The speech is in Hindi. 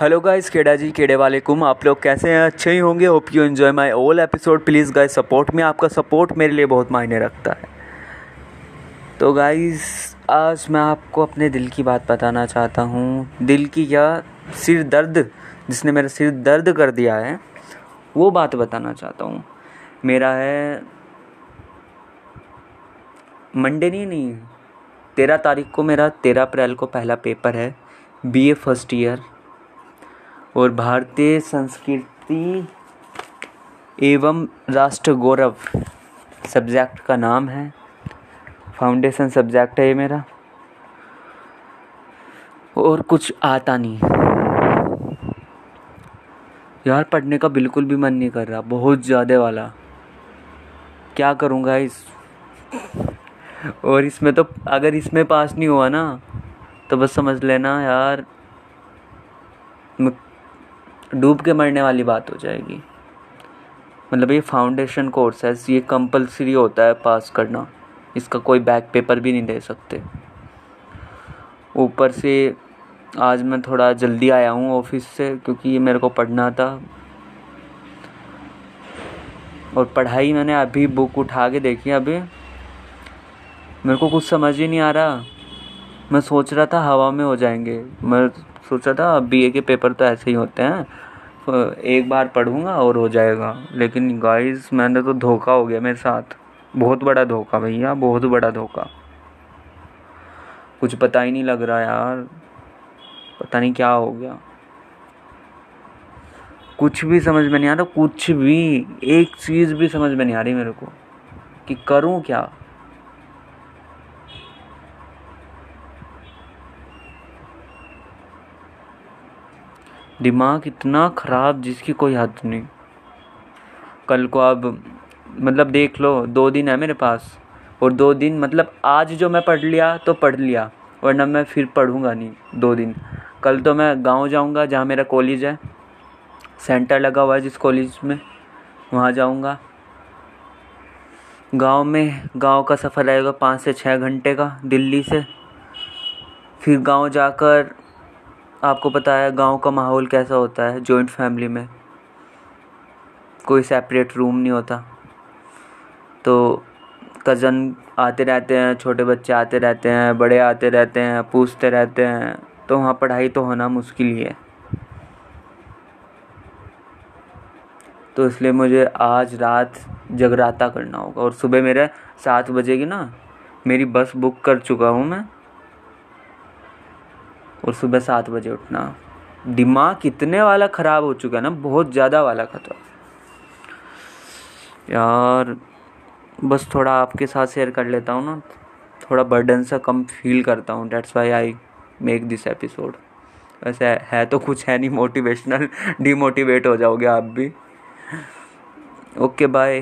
हेलो गाइस केड़ा जी केड़े वाले कुम आप लोग कैसे हैं? अच्छे ही होंगे। Hope you enjoy my all episode please guys support में आपका सपोर्ट मेरे लिए बहुत मायने रखता है। तो गाइस आज मैं आपको अपने दिल की बात बताना चाहता हूँ। दिल की या सिर दर्द, जिसने मेरा सिर दर्द कर दिया है, वो बात बताना चाहता हूँ। मेरा है मंडे नहीं नहीं। तेरह तारीख को मेरा, तेरह अप्रैल को पहला पेपर है। बी ए फ़र्स्ट ईयर और भारतीय संस्कृति एवं राष्ट्र गौरव सब्जेक्ट का नाम है। फाउंडेशन सब्जेक्ट है ये मेरा। और कुछ आता नहीं। यार, पढ़ने का बिल्कुल भी मन नहीं कर रहा। बहुत ज़्यादा वाला। क्या करूँगा इस और इसमें तो अगर इसमें पास नहीं हुआ ना तो बस समझ लेना यार। डूब के मरने वाली बात हो जाएगी। मतलब ये फाउंडेशन कोर्स है, ये कंपलसरी होता है पास करना। इसका कोई बैक पेपर भी नहीं दे सकते। ऊपर से आज मैं थोड़ा जल्दी आया हूँ ऑफ़िस से, क्योंकि ये मेरे को पढ़ना था। और पढ़ाई मैंने अभी बुक उठा के देखी अभी। मेरे को कुछ समझ ही नहीं आ रहा। मैं सोच रहा था हवा में हो जाएँगे। मैं सोचा था बीए के पेपर तो ऐसे ही होते हैं। एक बार पढ़ूँगा और हो जाएगा। लेकिन गाइस मैंने तो धोखा हो गया मेरे साथ। बहुत बड़ा धोखा भैया, बहुत बड़ा धोखा। कुछ पता ही नहीं लग रहा यार। पता नहीं क्या हो गया। कुछ भी समझ में नहीं आ रहा, कुछ भी। एक चीज़ भी समझ में नहीं आ रही मेरे को कि करूँ क्या? दिमाग इतना ख़राब जिसकी कोई हद नहीं। कल को अब मतलब देख लो, दो दिन है मेरे पास। और दो दिन मतलब आज जो मैं पढ़ लिया तो पढ़ लिया। वरना मैं फिर पढ़ूँगा नहीं दो दिन। कल तो मैं गाँव जाऊँगा, जहाँ मेरा कॉलेज है। सेंटर लगा हुआ है जिस कॉलेज में, वहाँ जाऊँगा। गाँव में, गाँव का सफ़र रहेगा पाँच से छः घंटे का, दिल्ली से। फिर गाँव जाकर आपको पता है गाँव का माहौल कैसा होता है जॉइंट फैमिली में? कोई सेपरेट रूम नहीं होता। तो कज़न आते रहते हैं, छोटे बच्चे आते रहते हैं, बड़े आते रहते हैं, पूछते रहते हैं तो वहाँ पढ़ाई तो होना मुश्किल ही है। तो इसलिए मुझे आज रात जगराता करना होगा। और सुबह मेरे सात बजे की ना, मेरी बस बुक कर चुका हूँ मैं। और सुबह सात बजे उठना। दिमाग कितने वाला ख़राब हो चुका है ना, बहुत ज़्यादा वाला खतरा यार, बस थोड़ा आपके साथ शेयर कर लेता हूँ ना, थोड़ा बर्डन सा कम फील करता हूँ that's why I make this episode वैसे है तो कुछ है नहीं मोटिवेशनल डीमोटिवेट हो जाओगे आप भी। Okay bye